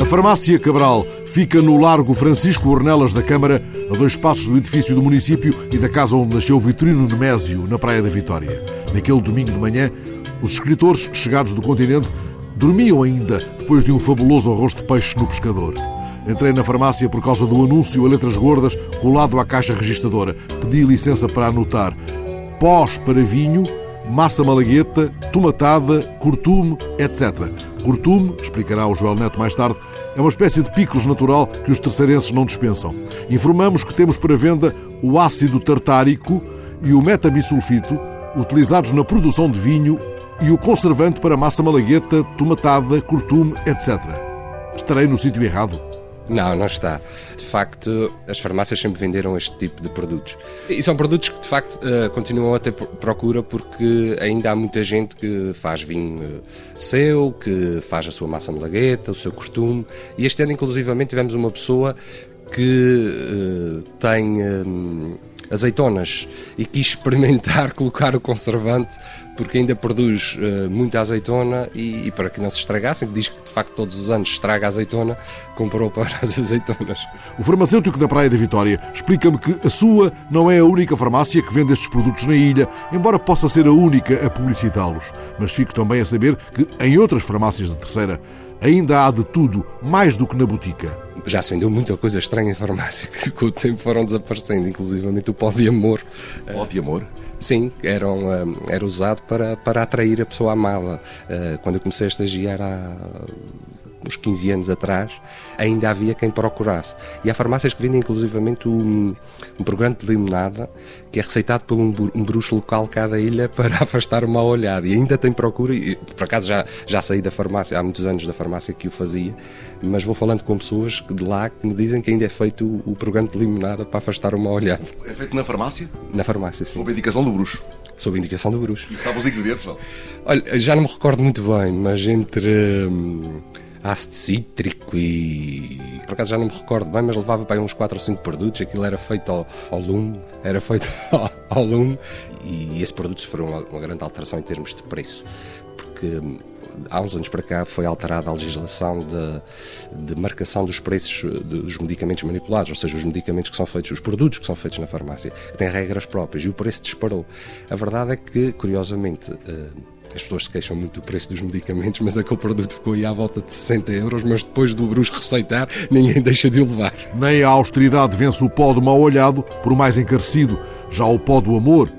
A farmácia Cabral fica no Largo Francisco Ornelas da Câmara, a dois passos do edifício do município e da casa onde nasceu Vitorino Nemésio, na Praia da Vitória. Naquele domingo de manhã, os escritores, chegados do continente, dormiam ainda depois de um fabuloso arroz de peixe no pescador. Entrei na farmácia por causa do anúncio a letras gordas colado à caixa registradora. Pedi licença para anotar pós para vinho, massa malagueta, tomatada, cortume, etc. Cortume, explicará o Joel Neto mais tarde, é uma espécie de picos natural que os terceirenses não dispensam. Informamos que temos para venda o ácido tartárico e o metabisulfito, utilizados na produção de vinho, e o conservante para massa malagueta, tomatada, cortume, etc. Estarei no sítio errado? Não, não está. De facto, as farmácias sempre venderam este tipo de produtos. E são produtos que, de facto, eh, continuam a ter procura porque ainda há muita gente que faz vinho eh, seu, que faz a sua massa malagueta, o seu costume. E este ano, inclusivamente, tivemos uma pessoa que uh, tem azeitonas e quis experimentar colocar o conservante porque ainda produz uh, muita azeitona e, e, para que não se estragassem, diz que de facto todos os anos estraga a azeitona, comprou para as azeitonas. O farmacêutico da Praia da Vitória explica-me que a sua não é a única farmácia que vende estes produtos na ilha, embora possa ser a única a publicitá-los. Mas fico também a saber que em outras farmácias da Terceira ainda há de tudo, mais do que na botica. Já se vendeu muita coisa estranha em farmácia que com o tempo foram desaparecendo, inclusivamente o pó de amor. Pó de amor? Sim, eram, era usado para, para atrair a pessoa amada. Eh, quando eu comecei a estagiar há uns 15 anos atrás, ainda havia quem procurasse. E há farmácias que vendem inclusivamente um, um programa de limonada que é receitado por um, um bruxo local cada ilha para afastar o mal olhado. E ainda tem procura, e, por acaso já, já saí da farmácia, há muitos anos da farmácia que o fazia, mas vou falando com pessoas de lá que me dizem que ainda é feito o, o programa de limonada para afastar o mal olhado. É feito na farmácia? Na farmácia, sim. Sob a indicação do bruxo? Sob a indicação do bruxo. E sabe os ingredientes, não? Olha, já não me recordo muito bem, mas entre... Hum, ácido cítrico e. Por acaso já não me recordo bem, mas levava para aí uns 4 ou 5 produtos. Aquilo era feito ao, ao lume, era feito ao, ao lume e esses produtos foram uma, uma grande alteração em termos de preço. Porque hum, há uns anos para cá foi alterada a legislação de, de, marcação dos preços dos medicamentos manipulados, ou seja, os medicamentos que são feitos, os produtos que são feitos na farmácia, que têm regras próprias e o preço disparou. A verdade é que, curiosamente, hum, as pessoas se queixam muito do preço dos medicamentos, mas aquele produto ficou aí à volta de 60 euros, mas depois do Brusco receitar, ninguém deixa de o levar. Nem a austeridade vence o pó do mal olhado, por mais encarecido. Já o pó do amor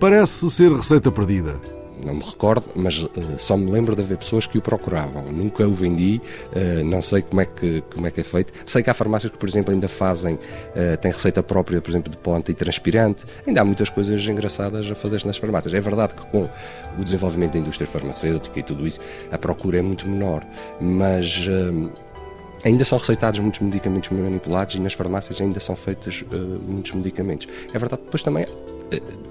parece ser receita perdida não me recordo, mas uh, só me lembro de haver pessoas que o procuravam. Nunca o vendi, uh, não sei como é, que, como é que é feito. Sei que há farmácias que, por exemplo, ainda fazem, uh, têm receita própria, por exemplo, de pó antitranspirante. Ainda há muitas coisas engraçadas a fazer nas farmácias. É verdade que com o desenvolvimento da indústria farmacêutica e tudo isso, a procura é muito menor, mas ainda são receitados muitos medicamentos manipulados e nas farmácias ainda são feitos uh, muitos medicamentos. É verdade, depois também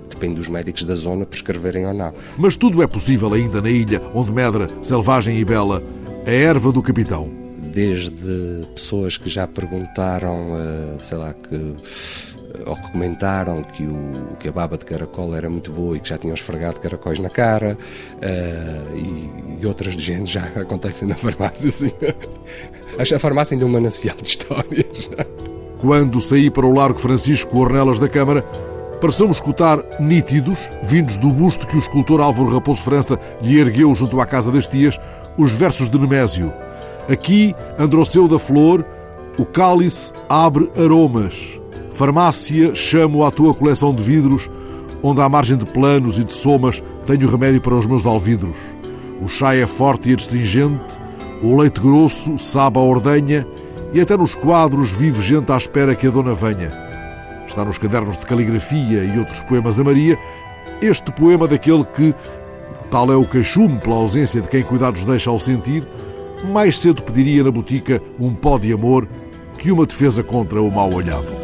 depende dos médicos da zona prescreverem ou não. Mas tudo é possível ainda na ilha onde medra, selvagem e bela, a erva do capitão. Desde pessoas que já perguntaram, eh, sei lá, que eh, ou que comentaram que, o, que a baba de caracol era muito boa e que já tinham esfregado caracóis na cara uh, e, e, outras de gente já acontecem na farmácia. Assim. A farmácia ainda é um manancial de histórias. Quando saí para o Largo Francisco Ornelas da Câmara, pareceu-me escutar nítidos, vindos do busto que o escultor Álvaro Raposo França lhe ergueu junto à casa das tias, os versos de Nemésio. Aqui, Androceu da Flor, o cálice abre aromas. Farmácia, chamo à tua coleção de vidros, onde à margem de planos e de somas tenho remédio para os meus alvidros. O chá é forte e astringente, o leite grosso sabe a ordenha e até nos quadros vive gente à espera que a dona venha está nos cadernos de caligrafia e outros poemas a Maria, este poema daquele que, tal é o queixume pela ausência de quem cuidados deixa ao sentir, mais cedo pediria na botica um pó de amor que uma defesa contra o mal olhado.